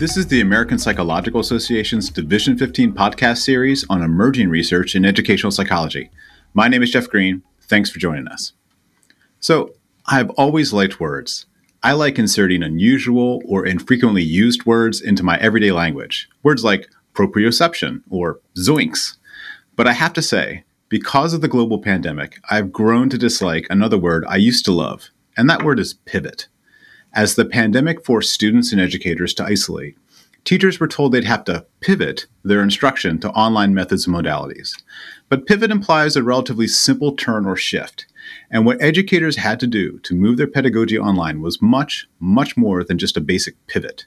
This is the American Psychological Association's Division 15 podcast series on emerging research in educational psychology. My name is Jeff Greene. Thanks for joining us. So, I've always liked words. I like inserting unusual or infrequently used words into my everyday language. Words like proprioception or zoinks. But I have to say, because of the global pandemic, I've grown to dislike another word I used to love, and that word is pivot. As the pandemic forced students and educators to isolate, teachers were told they'd have to pivot their instruction to online methods and modalities. But pivot implies a relatively simple turn or shift. And what educators had to do to move their pedagogy online was much, much more than just a basic pivot.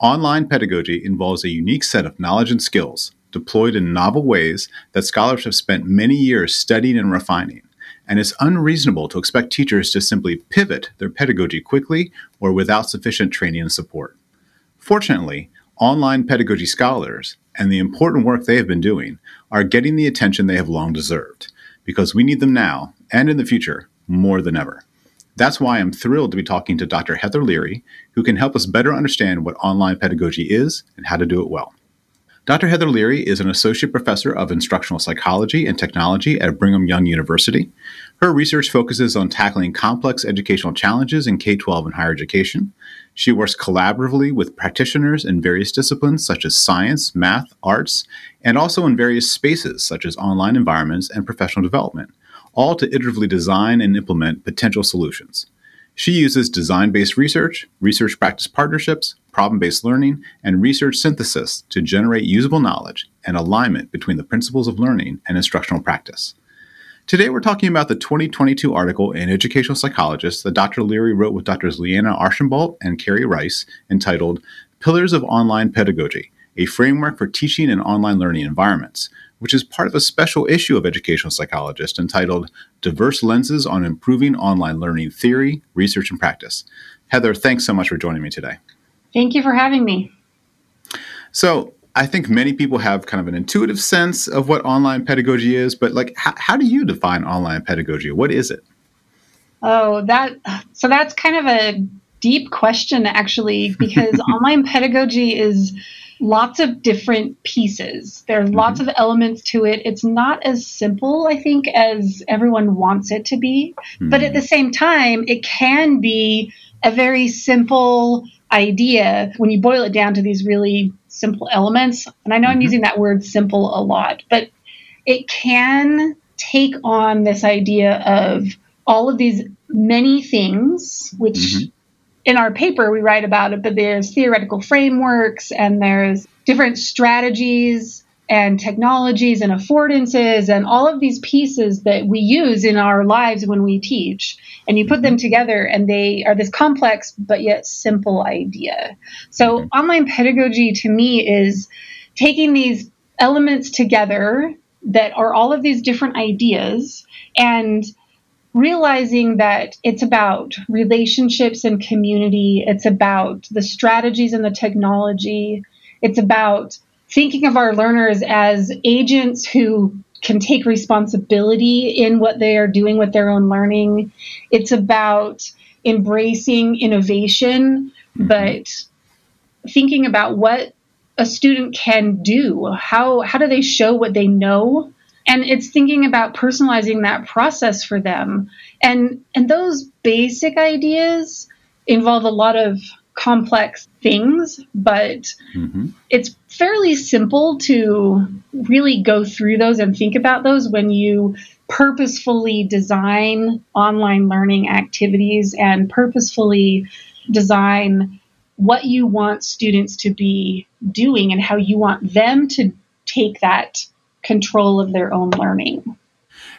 Online pedagogy involves a unique set of knowledge and skills deployed in novel ways that scholars have spent many years studying and refining and it's unreasonable to expect teachers to simply pivot their pedagogy quickly or without sufficient training and support. Fortunately, online pedagogy scholars and the important work they have been doing are getting the attention they have long deserved because we need them now and in the future more than ever. That's why I'm thrilled to be talking to Dr. Heather Leary, who can help us better understand what online pedagogy is and how to do it well. Dr. Heather Leary is an associate professor of instructional psychology and technology at Brigham Young University. Her research focuses on tackling complex educational challenges in K 12 and higher education. She works collaboratively with practitioners in various disciplines such as science, math, arts, and also in various spaces such as online environments and professional development, all to iteratively design and implement potential solutions. She uses design based research, research practice partnerships, problem based learning, and research synthesis to generate usable knowledge and alignment between the principles of learning and instructional practice. Today, we're talking about the 2022 article in Educational Psychologist that Dr. Leary wrote with Drs. Leanna Archambault and Kerry Rice entitled Pillars of Online Pedagogy A Framework for Teaching in Online Learning Environments, which is part of a special issue of Educational Psychologist entitled Diverse Lenses on Improving Online Learning Theory, Research, and Practice. Heather, thanks so much for joining me today. Thank you for having me. So, I think many people have kind of an intuitive sense of what online pedagogy is, but like, how, how do you define online pedagogy? What is it? Oh, that so that's kind of a deep question actually, because online pedagogy is lots of different pieces. There are mm-hmm. lots of elements to it. It's not as simple, I think, as everyone wants it to be. Mm-hmm. But at the same time, it can be a very simple idea when you boil it down to these really simple elements. And I know mm-hmm. I'm using that word simple a lot, but it can take on this idea of all of these many things, which mm-hmm in our paper we write about it, but there's theoretical frameworks and there's different strategies and technologies and affordances and all of these pieces that we use in our lives when we teach. And you put them together and they are this complex but yet simple idea. So, online pedagogy to me is taking these elements together that are all of these different ideas and realizing that it's about relationships and community, it's about the strategies and the technology, it's about thinking of our learners as agents who can take responsibility in what they are doing with their own learning. It's about embracing innovation, but thinking about what a student can do. How how do they show what they know and it's thinking about personalizing that process for them and and those basic ideas involve a lot of complex things but mm-hmm. it's fairly simple to really go through those and think about those when you purposefully design online learning activities and purposefully design what you want students to be doing and how you want them to take that control of their own learning.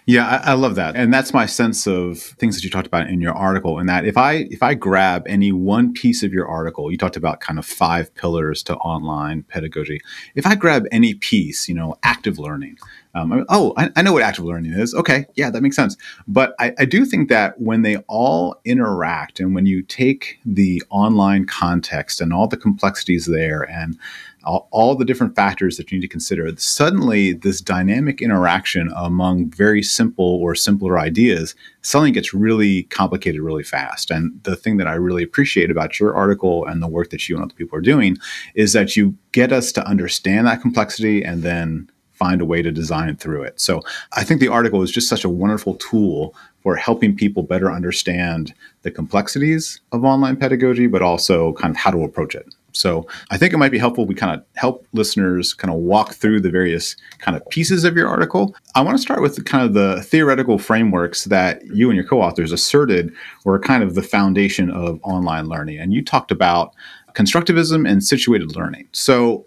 Yeah, I, I, love that, and that's my sense of things that you talked about in your article. And that if I if I grab any one piece of your article, you talked about kind of five pillars to online pedagogy. If I grab any piece, you know, active learning. Um, oh, I, I, know what active learning is. Okay, yeah, that makes sense. But I, I do think that when they all interact, and when you take the online context and all the complexities there, and all, all, the different factors that you need to consider, suddenly this dynamic interaction among very simple or simpler ideas suddenly gets really complicated really fast. And the thing that I really appreciate about your article and the work that you and other people are doing is that you get us to understand that complexity and then find a way to design through it. So I think the article is just such a wonderful tool for helping people better understand the complexities of online pedagogy, but also kind of how to approach it. So I think it might be helpful we kind of help listeners kind of walk through the various kind of pieces of your article. I want to start with kind of the theoretical frameworks that you and your co-authors asserted were kind of the foundation of online learning. And you talked about constructivism and situated learning. So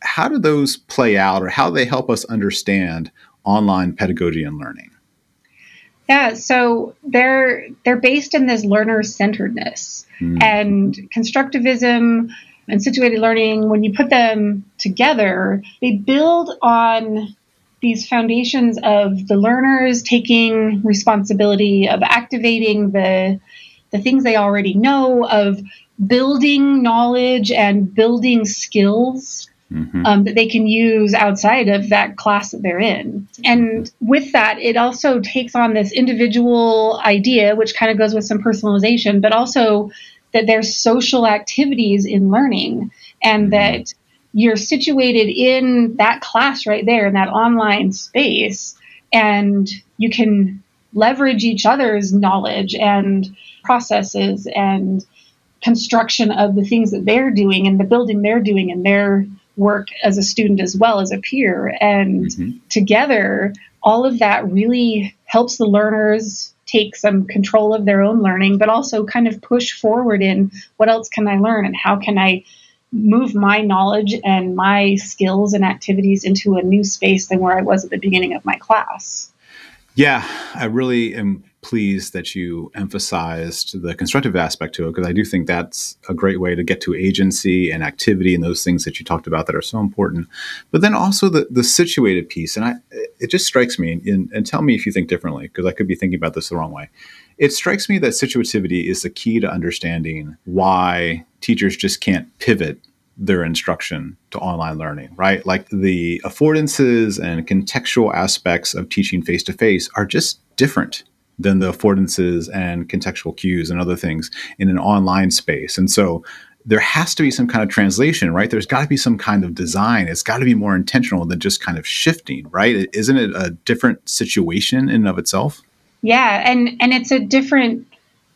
how do those play out or how do they help us understand online pedagogy and learning? Yeah, so they're they're based in this learner centeredness mm. and constructivism and situated learning. When you put them together, they build on these foundations of the learners taking responsibility of activating the the things they already know of building knowledge and building skills Mm-hmm. Um, that they can use outside of that class that they're in. And with that, it also takes on this individual idea, which kind of goes with some personalization, but also that there's social activities in learning and mm-hmm. that you're situated in that class right there in that online space and you can leverage each other's knowledge and processes and construction of the things that they're doing and the building they're doing in their work as a student as well as a peer. And mm-hmm. together, all of that really helps the learners take some control of their own learning, but also kind of push forward in what else can I learn and how can I move my knowledge and my skills and activities into a new space than where I was at the beginning of my class. Yeah, I really am pleased that you emphasized the constructive aspect to it because I do think that's a great way to get to agency and activity and those things that you talked about that are so important. But then also the the situated piece, and I it just strikes me, and, and tell me if you think differently because I could be thinking about this the wrong way. It strikes me that situativity is the key to understanding why teachers just can't pivot their instruction to online learning, right? Like the affordances and contextual aspects of teaching face to face are just different than the affordances and contextual cues and other things in an online space. And so there has to be some kind of translation, right? There's got to be some kind of design. It's got to be more intentional than just kind of shifting, right? Isn't it a different situation in and of itself? Yeah, and and it's a different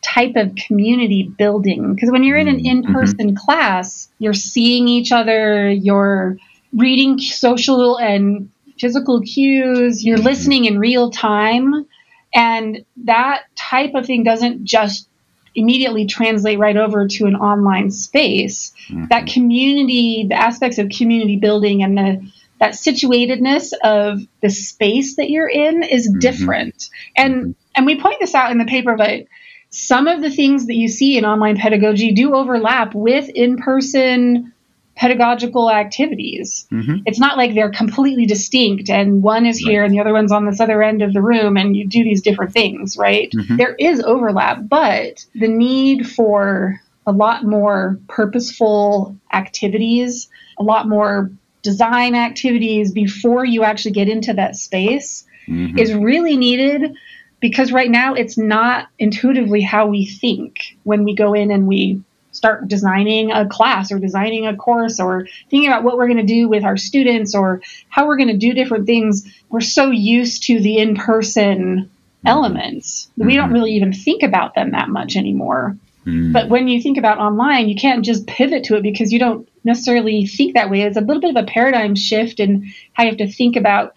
type of community building because when you're in an mm-hmm. in-person mm-hmm. class, you're seeing each other, you're reading social and physical cues, you're mm-hmm. listening in real time. And that type of thing doesn't just immediately translate right over to an online space. Mm-hmm. That community, the aspects of community building and the that situatedness of the space that you're in is mm-hmm. different. And mm-hmm. and we point this out in the paper, but some of the things that you see in online pedagogy do overlap with in-person pedagogical activities. Mm-hmm. It's not like they're completely distinct and one is here right. and the other one's on this other end of the room and you do these different things, right? Mm-hmm. There is overlap, but the need for a lot more purposeful activities, a lot more design activities before you actually get into that space mm-hmm. is really needed because right now it's not intuitively how we think when we go in and we start designing a class or designing a course or thinking about what we're going to do with our students or how we're going to do different things, we're so used to the in person elements that we don't mm-hmm. really even think about them that much anymore. Mm. But when you think about online, you can't just pivot to it because you don't necessarily think that way. It's a little bit of a paradigm shift in how you have to think about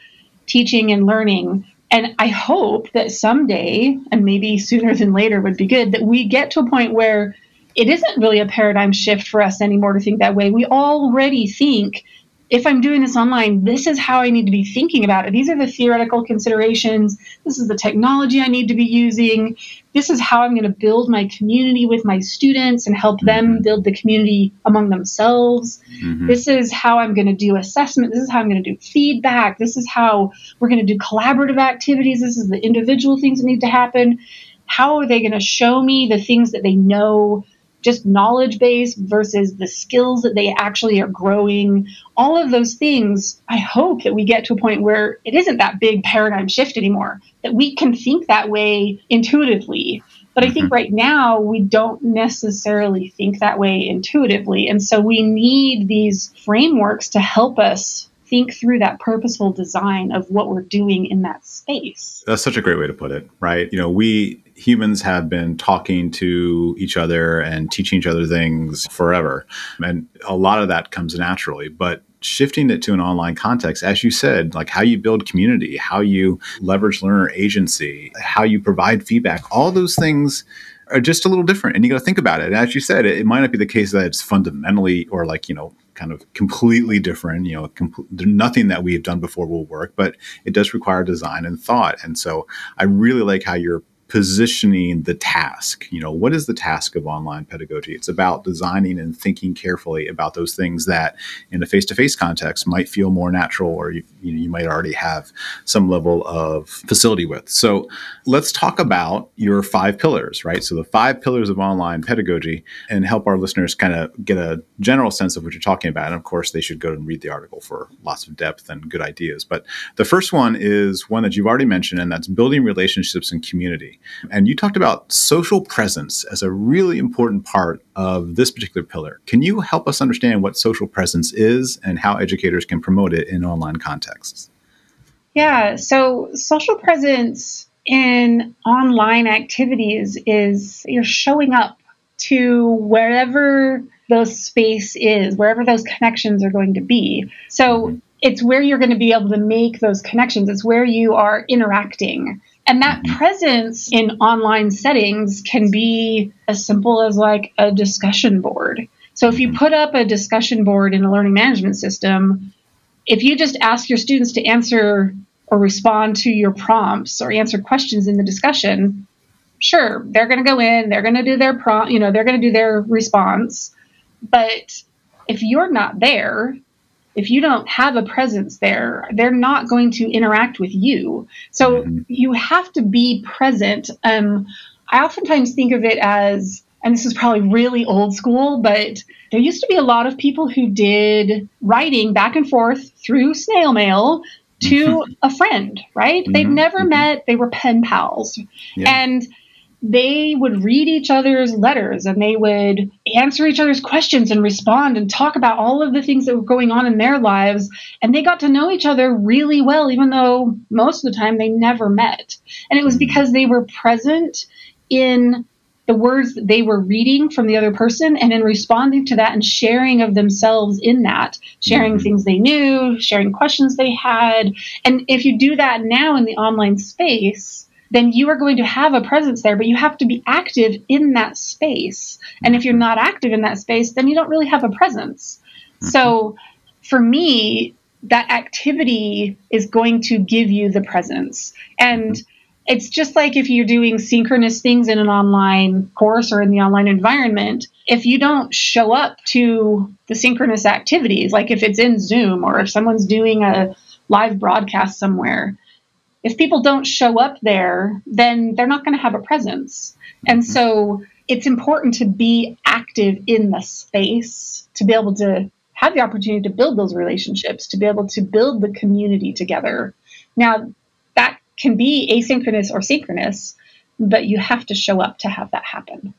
teaching and learning. And I hope that someday, and maybe sooner than later would be good, that we get to a point where it isn't really a paradigm shift for us anymore to think that way. We already think if I'm doing this online, this is how I need to be thinking about it. These are the theoretical considerations. This is the technology I need to be using. This is how I'm going to build my community with my students and help them mm-hmm. build the community among themselves. Mm-hmm. This is how I'm going to do assessment. This is how I'm going to do feedback. This is how we're going to do collaborative activities. This is the individual things that need to happen. How are they going to show me the things that they know just knowledge base versus the skills that they actually are growing. All of those things, I hope that we get to a point where it isn't that big paradigm shift anymore, that we can think that way intuitively. But I think mm-hmm. right now we don't necessarily think that way intuitively. And so we need these frameworks to help us think through that purposeful design of what we're doing in that space. That's such a great way to put it, right? You know, we humans have been talking to each other and teaching each other things forever. And a lot of that comes naturally, but shifting it to an online context, as you said, like how you build community, how you leverage learner agency, how you provide feedback, all those things are just a little different. And you got to think about it. And as you said, it, it, might not be the case that it's fundamentally or like, you know, kind of completely different. You know, nothing that we have done before will work, but it does require design and thought. And so I really like how you're positioning the task. You know, what is the task of online pedagogy? It's about designing and thinking carefully about those things that, in a face-to-face context, might feel more natural, or you, you, might already have some level of facility with. So, let's talk about your five pillars, right? So, the five pillars of online pedagogy, and help our listeners kind of get a general sense of what you're talking about. And of course, they should go and read the article for lots of depth and good ideas. But the first one is one that you've already mentioned, and that's building relationships and community. And you talked about social presence as a really important part of this particular pillar. Can you help us understand what social presence is and how educators can promote it in online contexts? Yeah, so social presence in online activities is you're showing up to wherever the space is, wherever those connections are going to be. So mm-hmm. it's where you're going to be able to make those connections. It's where you are interacting. And that mm-hmm. presence in online settings can be as simple as like a discussion board. So if you mm-hmm. put up a discussion board in a learning management system, if you just ask your students to answer or respond to your prompts or answer questions in the discussion, sure, they're going to go in, they're going to do their prompt, you know, they're going to do their response. But if you're not there, if you don't have a presence there, they're not going to interact with you. So mm-hmm. you have to be present. Um, I oftentimes think of it as, and this is probably really old school, but there used to be a lot of people who did writing back and forth through snail mail to mm-hmm. a friend, right? Mm-hmm. They'd never mm-hmm. met, they were pen pals. Yeah. And they would read each other's letters and they would answer each other's questions and respond and talk about all of the things that were going on in their lives. And they got to know each other really well, even though most of the time they never met. And it was because they were present in the words that they were reading from the other person and in responding to that and sharing of themselves in that, sharing mm-hmm. things they knew, sharing questions they had. And if you do that now in the online space, then you are going to have a presence there, but you have to be active in that space. And if you're not active in that space, then you don't really have a presence. Mm-hmm. So for me, that activity is going to give you the presence. And it's just like if you're doing synchronous things in an online course or in the online environment, if you don't show up to the synchronous activities, like if it's in Zoom or if someone's doing a live broadcast somewhere, if people don't show up there, then they're not going to have a presence. And mm-hmm. so it's important to be active in the space to be able to have the opportunity to build those relationships, to be able to build the community together. Now, that can be asynchronous or synchronous, but you have to show up to have that happen.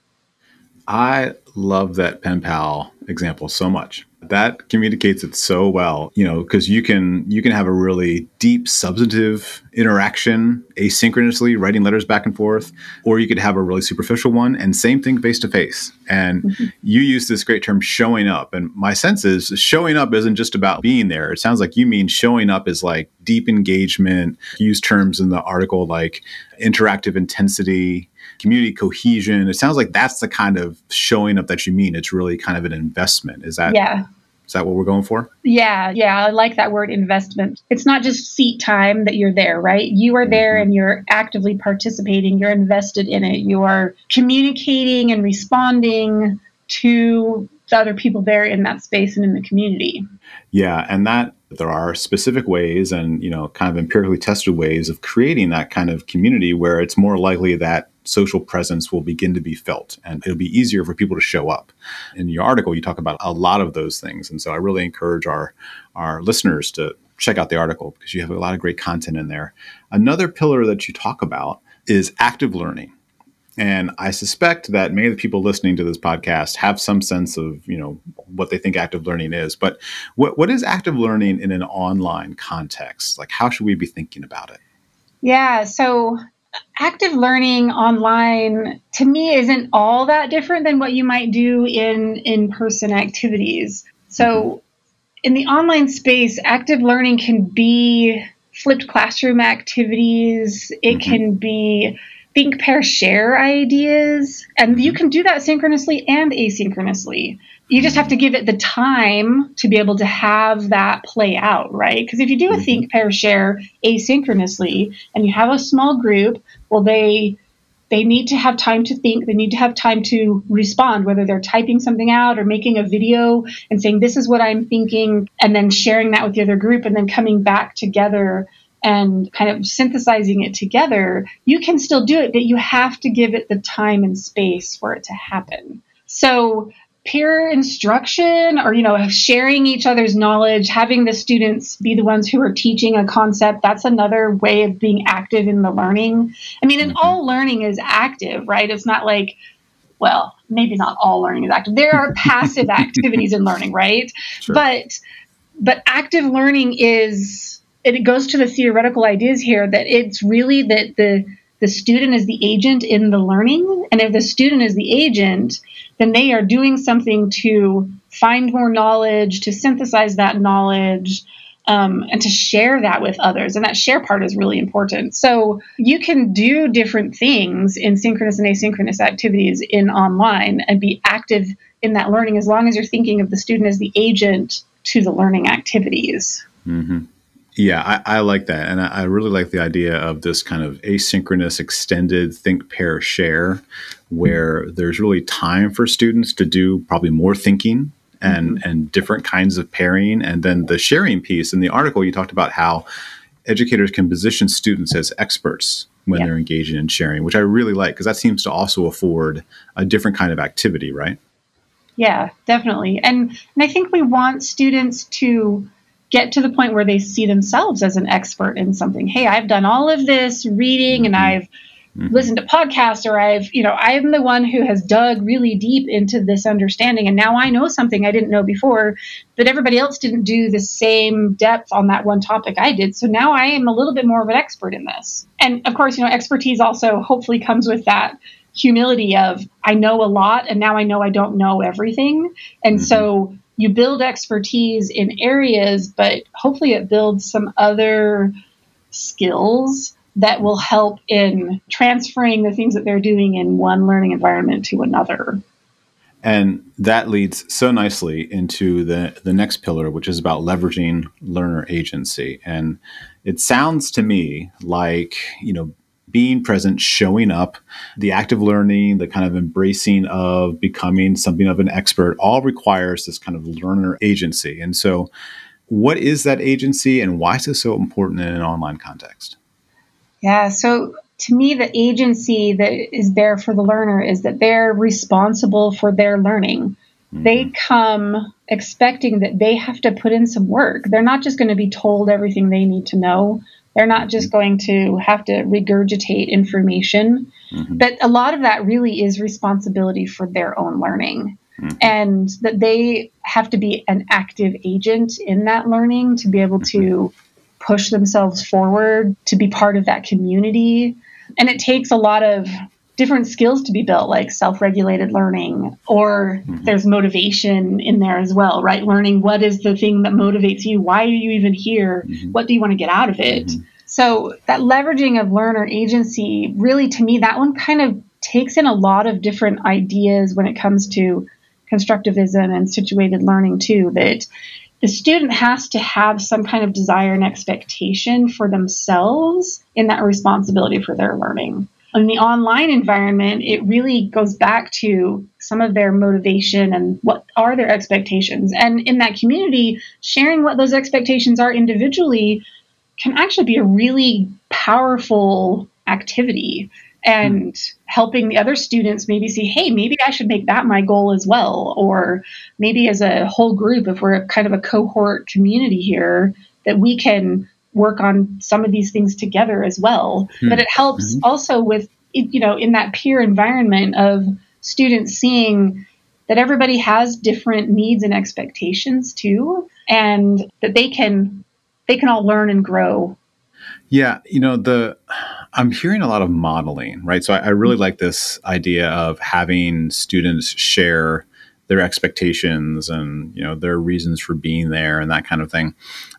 I love that pen pal example so much that communicates it so well you know because you can you can have a really deep substantive interaction asynchronously writing letters back and forth or you could have a really superficial one and same thing face to face and mm-hmm. you use this great term showing up and my sense is showing up isn't just about being there it sounds like you mean showing up is like deep engagement use terms in the article like interactive intensity community cohesion. It sounds like that's the kind of showing up that you mean. It's really kind of an investment. Is that yeah? Is that what we're going for? Yeah, yeah. I like that word investment. It's not just seat time that you're there, right? You are there mm-hmm. and you're actively participating. You're invested in it. You are communicating and responding to the other people there in that space and in the community. Yeah, and that there are specific ways and you know kind of empirically tested ways of creating that kind of community where it's more likely that social presence will begin to be felt and it'll be easier for people to show up. In your article, you talk about a lot of those things. And so I really encourage our, our listeners to check out the article because you have a lot of great content in there. Another pillar that you talk about is active learning. And I suspect that many of the people listening to this podcast have some sense of, you know, what they think active learning is. But what, what is active learning in an online context? Like, how should we be thinking about it? Yeah. So, active learning online to me isn't all that different than what you might do in in person activities. So, mm-hmm. in the online space, active learning can be flipped classroom activities, it mm-hmm. can be think, pair, share ideas. And you can do that synchronously and asynchronously. You just have to give it the time to be able to have that play out, right? Because if you do a mm-hmm. think, pair, share asynchronously and you have a small group, well, they they need to have time to think they need to have time to respond whether they're typing something out or making a video and saying this is what i'm thinking and then sharing that with the other group and then coming back together and kind of synthesizing it together, you can still do it, but you have to give it the time and space for it to happen. So peer instruction or you know sharing each other's knowledge having the students be the ones who are teaching a concept that's another way of being active in the learning i mean and mm-hmm. all learning is active right it's not like well maybe not all learning is active there are passive activities in learning right sure. but but active learning is it goes to the theoretical ideas here that it's really that the the student is the agent in the learning and if the student is the agent then they are doing something to find more knowledge to synthesize that knowledge um, and to share that with others. And that share part is really important. So you can do different things in synchronous and asynchronous activities in online and be active in that learning as long as you're thinking of the student as the agent to the learning activities. Mm-hmm. Yeah, I, I, like that. And I, I, really like the idea of this kind of asynchronous, extended think, pair, share, where there's really time for students to do probably more thinking and, mm-hmm. and different kinds of pairing. And then the sharing piece in the article, you talked about how educators can position students as experts when yeah. they're engaging in sharing, which I really like because that seems to also afford a different kind of activity, right? Yeah, definitely. And, and I think we want students to get to the point where they see themselves as an expert in something. Hey, I've done all of this reading and mm-hmm. I've mm-hmm. listened to podcasts or I've, you know, I'm the one who has dug really deep into this understanding and now I know something I didn't know before, but everybody else didn't do the same depth on that one topic I did. So now I am a little bit more of an expert in this. And of course, you know, expertise also hopefully comes with that humility of I know a lot and now I know I don't know everything. And mm-hmm. so you build expertise in areas, but hopefully it builds some other skills that will help in transferring the things that they're doing in one learning environment to another. And that leads so nicely into the, the next pillar, which is about leveraging learner agency. And it sounds to me like, you know, being present, showing up, the active learning, the kind of embracing of becoming something of an expert all requires this kind of learner agency. And so, what is that agency and why is it so important in an online context? Yeah, so to me, the agency that is there for the learner is that they're responsible for their learning. Mm-hmm. They come expecting that they have to put in some work. They're not just going to be told everything they need to know. They're not just going to have to regurgitate information, mm-hmm. but a lot of that really is responsibility for their own learning. Mm-hmm. And that they have to be an active agent in that learning to be able to mm-hmm. push themselves forward, to be part of that community. And it takes a lot of different skills to be built, like self regulated learning, or mm-hmm. there's motivation in there as well, right? Learning what is the thing that motivates you? Why are you even here? Mm-hmm. What do you want to get out of it? Mm-hmm. So, that leveraging of learner agency, really to me, that one kind of takes in a lot of different ideas when it comes to constructivism and situated learning, too. That the student has to have some kind of desire and expectation for themselves in that responsibility for their learning in the online environment, it really goes back to some of their motivation and what are their expectations. And in that community, sharing what those expectations are individually can actually be a really powerful activity. and mm. helping the other students maybe see, hey, maybe I should make that my goal as well. Or maybe as a whole group, if we're kind of a cohort community here, that we can work on some of these things together as well. Mm. But it helps mm-hmm. also with, you know, in that peer environment of students seeing that everybody has different needs and expectations too, and that they can they can all learn and grow. Yeah, you know the I'm hearing a lot of modeling, right? So I, I really like this idea of having students share their expectations and you know their reasons for being there and that kind of thing.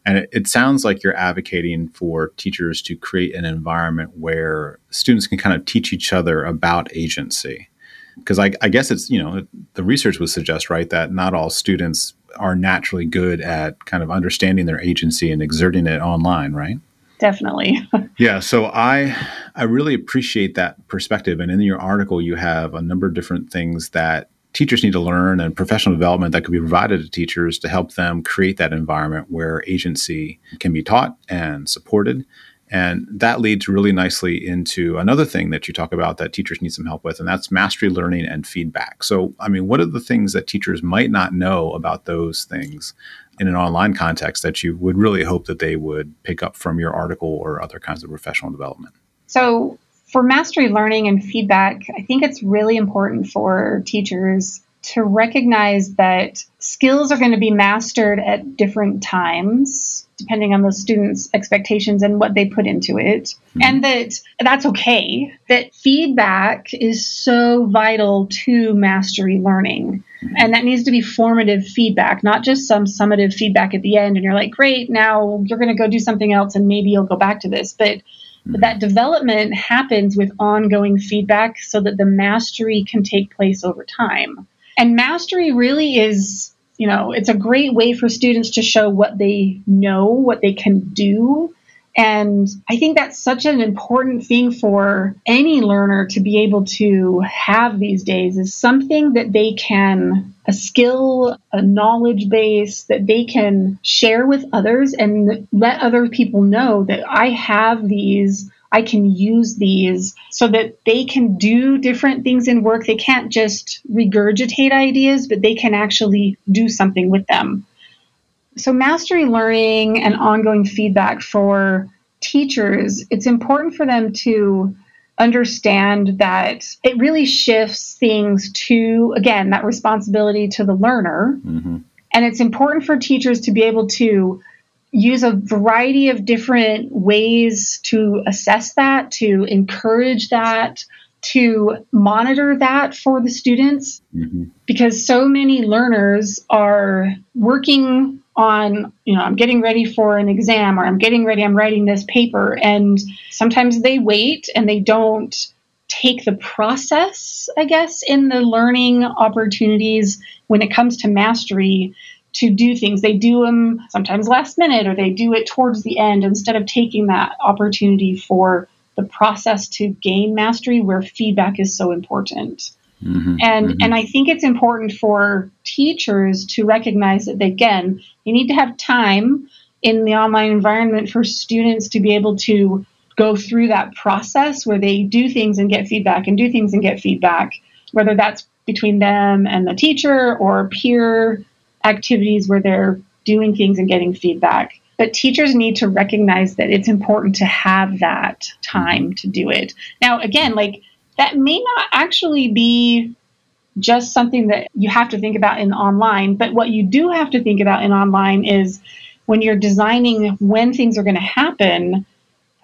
And it, it, sounds like you're advocating for teachers to create an environment where students can kind of teach each other about agency. Because I, I, guess it's you know the research would suggest right that not all students are naturally good at kind of understanding their agency and exerting it online right? Definitely. Yeah so i i really appreciate that perspective. And in your article you have a number of different things that teachers need to learn and professional development that could be provided to teachers to help them create that environment where agency can be taught and supported and that leads really nicely into another thing that you talk about that teachers need some help with, and that's mastery learning and feedback. So, I mean, what are the things that teachers might not know about those things in an online context that you would really hope that they would pick up from your article or other kinds of professional development? So, for mastery learning and feedback, I think it's really important for teachers to recognize that skills are going to be mastered at different times depending on the students expectations and what they put into it mm-hmm. and that that's okay that feedback is so vital to mastery learning mm-hmm. and that needs to be formative feedback not just some summative feedback at the end and you're like great now you're going to go do something else and maybe you'll go back to this but but that development happens with ongoing feedback so that the mastery can take place over time. And mastery really is, you know, it's a great way for students to show what they know, what they can do. And I think that's such an important thing for any learner to be able to have these days is something that they can, a skill, a knowledge base that they can share with others and let other people know that I have these I can use these so that they can do different things in work. They can't just regurgitate ideas, but they can actually do something with them. So, mastery learning and ongoing feedback for teachers, it's important for them to understand that it really shifts things to, again, that responsibility to the learner. Mm-hmm. And it's important for teachers to be able to use a variety of different ways to assess that, to encourage that, to monitor that for the students, mm-hmm. because so many learners are working on, you know, I'm getting ready for an exam or I'm getting ready, I'm writing this paper. And sometimes they wait and they don't take the process, I guess, in the learning opportunities when it comes to mastery to do things. They do them sometimes last minute or they do it towards the end instead of taking that opportunity for the process to gain mastery where feedback is so important. Mm-hmm, and mm-hmm. and I think it's important for teachers to recognize that they, again, you need to have time in the online environment for students to be able to go through that process where they do things and get feedback and do things and get feedback, whether that's between them and the teacher or peer activities where they're doing things and getting feedback. But teachers need to recognize that it's important to have that time to do it. Now, again, like that may not actually be just something that you have to think about in online, but what you do have to think about in online is when you're designing when things are going to happen,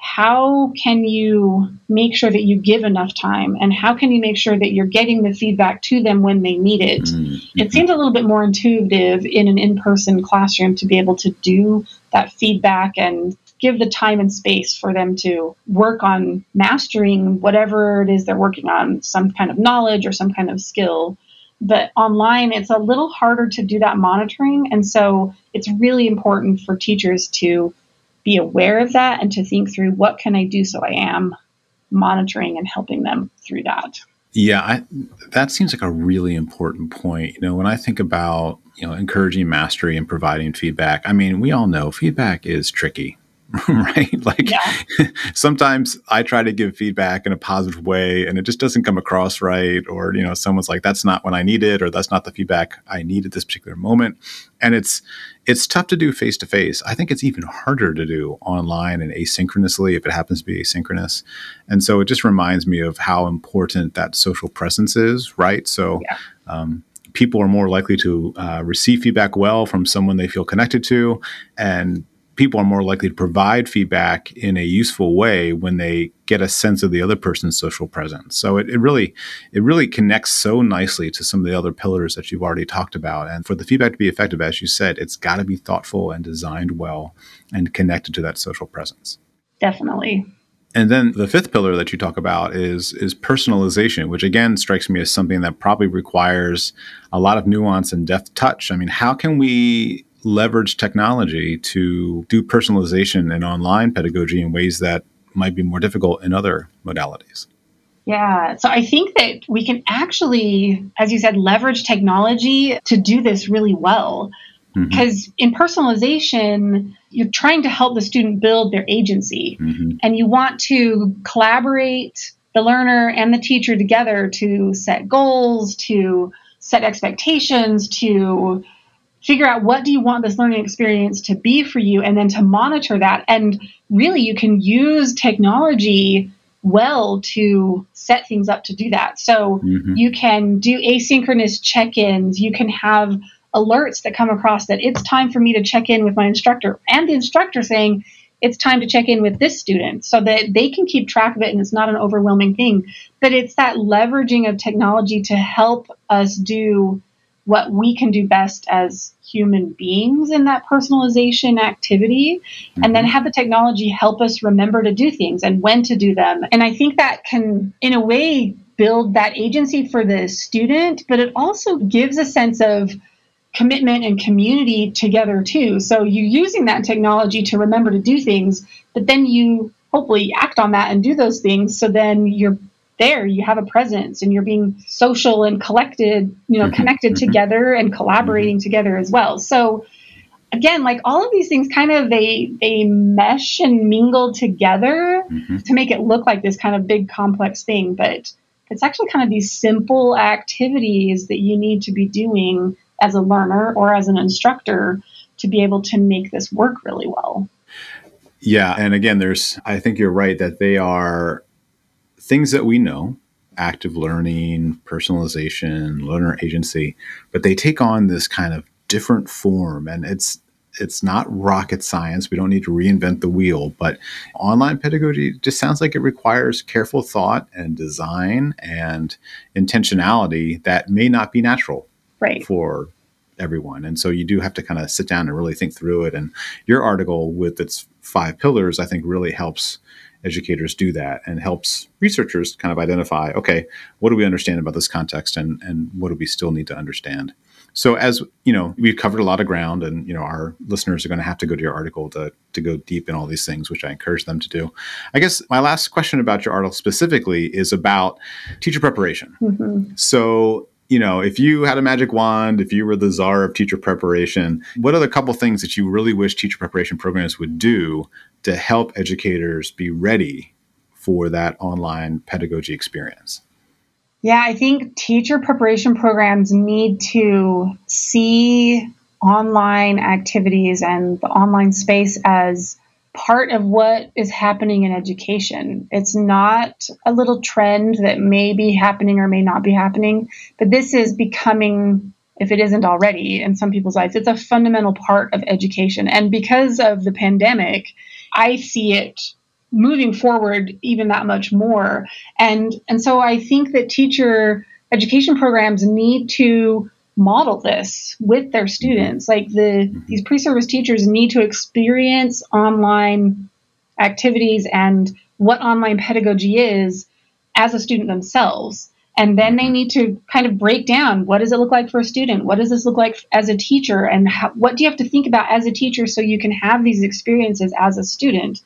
how can you make sure that you give enough time and how can you make sure that you're getting the feedback to them when they need it mm-hmm. it seems a little bit more intuitive in an in-person classroom to be able to do that feedback and give the time and space for them to work on mastering whatever it is they're working on some kind of knowledge or some kind of skill but online it's a little harder to do that monitoring and so it's really important for teachers to be aware of that and to think through what can I do so I am monitoring and helping them through that. Yeah, I, that seems like a really important point. You know, when I think about you know encouraging mastery and providing feedback, I mean, we all know feedback is tricky, right? Like yeah. sometimes I try to give feedback in a positive way and it just doesn't come across right. Or, you know, someone's like, that's not what I needed, or that's not the feedback I need at this particular moment. And it's it's tough to do face to face. I think it's even harder to do online and asynchronously if it happens to be asynchronous. And so it just reminds me of how important that social presence is, right? So yeah. um, people are more likely to uh, receive feedback well from someone they feel connected to and people are more likely to provide feedback in a useful way when they get a sense of the other person's social presence. So it, it, really it really connects so nicely to some of the other pillars that you've already talked about. And for the feedback to be effective, as you said, it's got to be thoughtful and designed well and connected to that social presence. Definitely. And then the fifth pillar that you talk about is is personalization, which again strikes me as something that probably requires a lot of nuance and deft touch. I mean, how can we leverage technology to do personalization and online pedagogy in ways that might be more difficult in other modalities? Yeah, so I think that we can actually, as you said, leverage technology to do this really well. Because mm-hmm. in personalization, you're trying to help the student build their agency mm-hmm. and you want to collaborate the learner and the teacher together to set goals, to set expectations, to figure out what do you want this learning experience to be for you and then to monitor that. And really you can use technology well to set things up to do that. So mm-hmm. you can do asynchronous check-ins. You can have alerts that come across that it's time for me to check in with my instructor and the instructor saying it's time to check in with this student so that they can keep track of it and it's not an overwhelming thing. But it's that leveraging of technology to help us do what we can do best as human beings in that personalization activity mm-hmm. and then mm-hmm. have the technology help us remember to do things and when to do them and i think that can in a way build that agency for the student but it also gives a sense of commitment and community together too so you're using that technology to remember to do things but then you hopefully act on that and do those things so then you're there you have a presence and you're being social and collected you know mm-hmm. connected mm-hmm. together and collaborating mm-hmm. together as well so again like all of these things kind of they they mesh and mingle together mm-hmm. to make it look like this kind of big complex thing but it's actually kind of these simple activities that you need to be doing as a learner or as an instructor to be able to make this work really well yeah and again there's i think you're right that they are things that we know active learning, personalization, learner agency, but they take on this kind of different form and it's it's not rocket science. We don't need to reinvent the wheel, but online pedagogy just sounds like it requires careful thought and design and intentionality that may not be natural right. for everyone. And so you do have to kind of sit down and really think through it. And your article with its five pillars, I think, really helps educators do that and helps researchers kind of identify okay what do we understand about this context and and what do we still need to understand? So as you know we've covered a lot of ground and you know our listeners are going to have to go to your article to to go deep in all these things which i encourage them to do. I guess my last question about your article specifically is about teacher preparation. Mm-hmm. so you know, if you had a magic wand, if you were the czar of teacher preparation, what are the couple things that you really wish teacher preparation programs would do to help educators be ready for that online pedagogy experience? Yeah, I think teacher preparation programs need to see online activities and the online space as part of what is happening in education. It's not a little trend that may be happening or may not be happening, but this is becoming, if it isn't already in some people's lives, it's a fundamental part of education. And because of the pandemic, I see it moving forward even that much more. And and so I think that teacher education programs need to model this with their students. Like the mm-hmm. these pre-service teachers need to experience online activities and what online pedagogy is as a student themselves. And then they mm-hmm. need to kind of break down what does it look like for a student? What does this look like as a teacher? And how, what do you have to think about as a teacher so you can have these experiences as a student?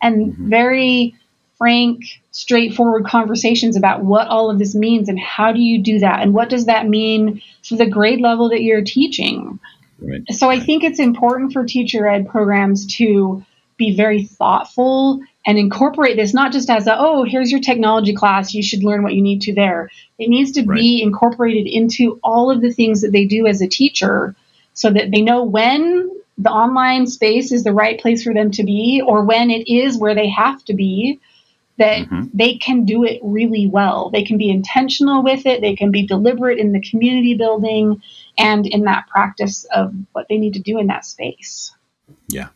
And mm-hmm. very frank, straightforward conversations about what all of this means and how do you do that and what does that mean for the grade level that you're teaching. Right. So I think it's important for teacher ed programs to be very thoughtful and incorporate this not just as a oh here's your technology class you should learn what you need to there it needs to right. be incorporated into all of the things that they do as a teacher so that they know when the online space is the right place for them to be or when it is where they have to be that mm-hmm. they can do it really well they can be intentional with it they can be deliberate in the community building and in that practice of what they need to do in that space yeah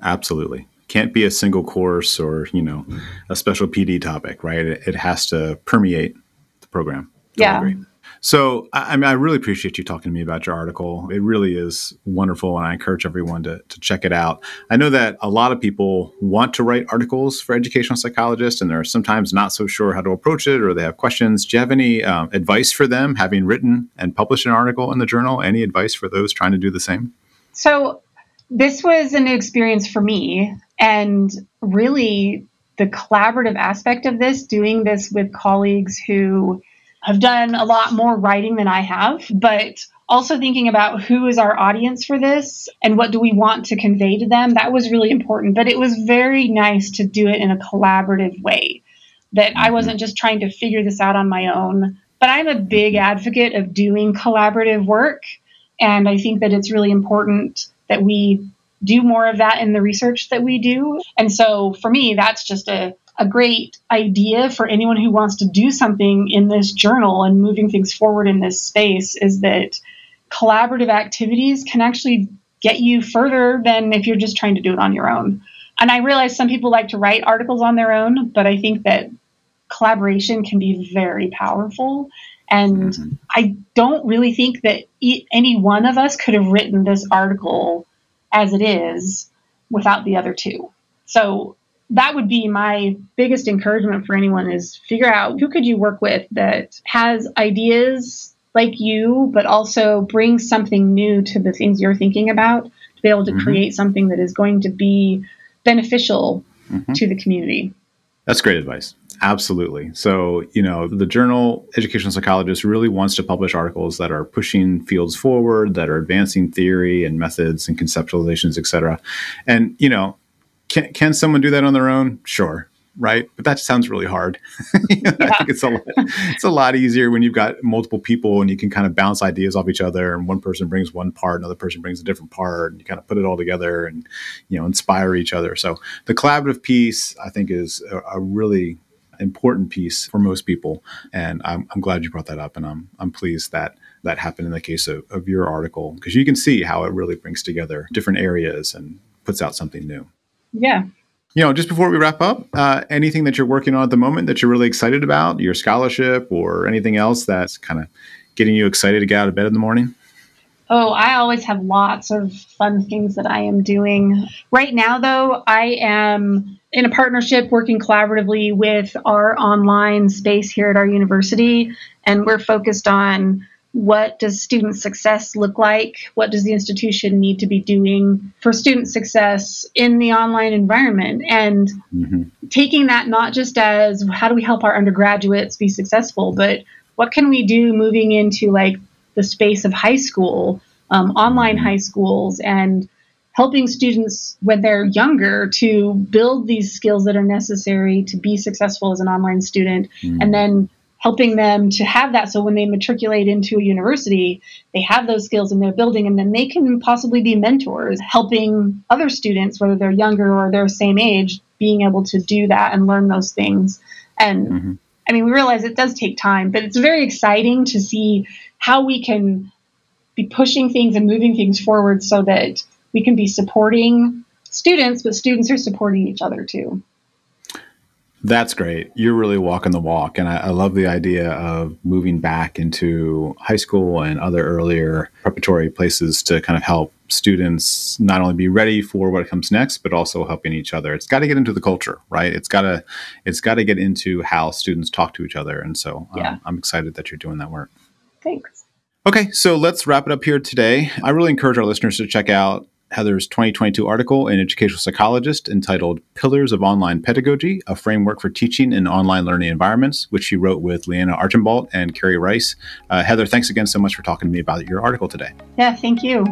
absolutely can't be a single course or you know a special PD topic, right? It, it has to permeate the program. Totally yeah. So I, I, mean, I really appreciate you talking to me about your article. It really is wonderful, and I encourage everyone to, to check it out. I know that a lot of people want to write articles for educational psychologists, and they're sometimes not so sure how to approach it, or they have questions. Do you have any um, advice for them, having written and published an article in the journal? Any advice for those trying to do the same? So this was a new experience for me. And really, the collaborative aspect of this, doing this with colleagues who have done a lot more writing than I have, but also thinking about who is our audience for this and what do we want to convey to them, that was really important. But it was very nice to do it in a collaborative way, that I mm-hmm. wasn't just trying to figure this out on my own. But I'm a big mm-hmm. advocate of doing collaborative work. And I think that it's really important that we do more of that in the research that we do. And so for me, that's just a, a great idea for anyone who wants to do something in this journal and moving things forward in this space is that collaborative activities can actually get you further than if you're just trying to do it on your own. And I realize some people like to write articles on their own, but I think that collaboration can be very powerful. And mm-hmm. I don't really think that e- any one of us could have written this article as it is without the other two. So that would be my biggest encouragement for anyone is figure out who could you work with that has ideas like you but also brings something new to the things you're thinking about to be able to mm-hmm. create something that is going to be beneficial mm-hmm. to the community. That's great advice. Absolutely. So, you know, the journal Educational Psychologist really wants to publish articles that are pushing fields forward, that are advancing theory and methods and conceptualizations, et cetera. And, you know, can, can someone do that on their own? Sure. Right. But that sounds really hard. yeah. I think it's a, lot, it's a lot easier when you've got multiple people and you can kind of bounce ideas off each other and one person brings one part, another person brings a different part, and you kind of put it all together and, you know, inspire each other. So the collaborative piece, I think, is a, a really important piece for most people. And I'm, I'm glad you brought that up. And I'm, I'm pleased that that happened in the case of, of your article because you can see how it really brings together different areas and puts out something new. Yeah. You know, just before we wrap up, uh, anything that you're working on at the moment that you're really excited about, your scholarship or anything else that's kind of getting you excited to get out of bed in the morning? Oh, I always have lots of fun things that I am doing. Right now, though, I am in a partnership working collaboratively with our online space here at our university and we're focused on what does student success look like what does the institution need to be doing for student success in the online environment and mm-hmm. taking that not just as how do we help our undergraduates be successful but what can we do moving into like the space of high school um, online mm-hmm. high schools and helping students when they're younger to build these skills that are necessary to be successful as an online student mm. and then helping them to have that so when they matriculate into a university they have those skills and they're building and then they can possibly be mentors helping other students whether they're younger or they're same age being able to do that and learn those things and mm-hmm. i mean we realize it does take time but it's very exciting to see how we can be pushing things and moving things forward so that we can be supporting students, but students are supporting each other too. That's great. You're really walking the walk. And I, I, love the idea of moving back into high school and other earlier preparatory places to kind of help students not only be ready for what comes next, but also helping each other. It's got to get into the culture, right? It's got to, it's got to get into how students talk to each other. And so um, yeah. I'm excited that you're doing that work. Thanks. Okay, so let's wrap it up here today. I really encourage our listeners to check out Heather's 2022 article in Educational Psychologist entitled Pillars of Online Pedagogy A Framework for Teaching in Online Learning Environments, which she wrote with Leanna Archambault and Kerry Rice. Uh, Heather, thanks again so much for talking to me about your article today. Yeah, thank you.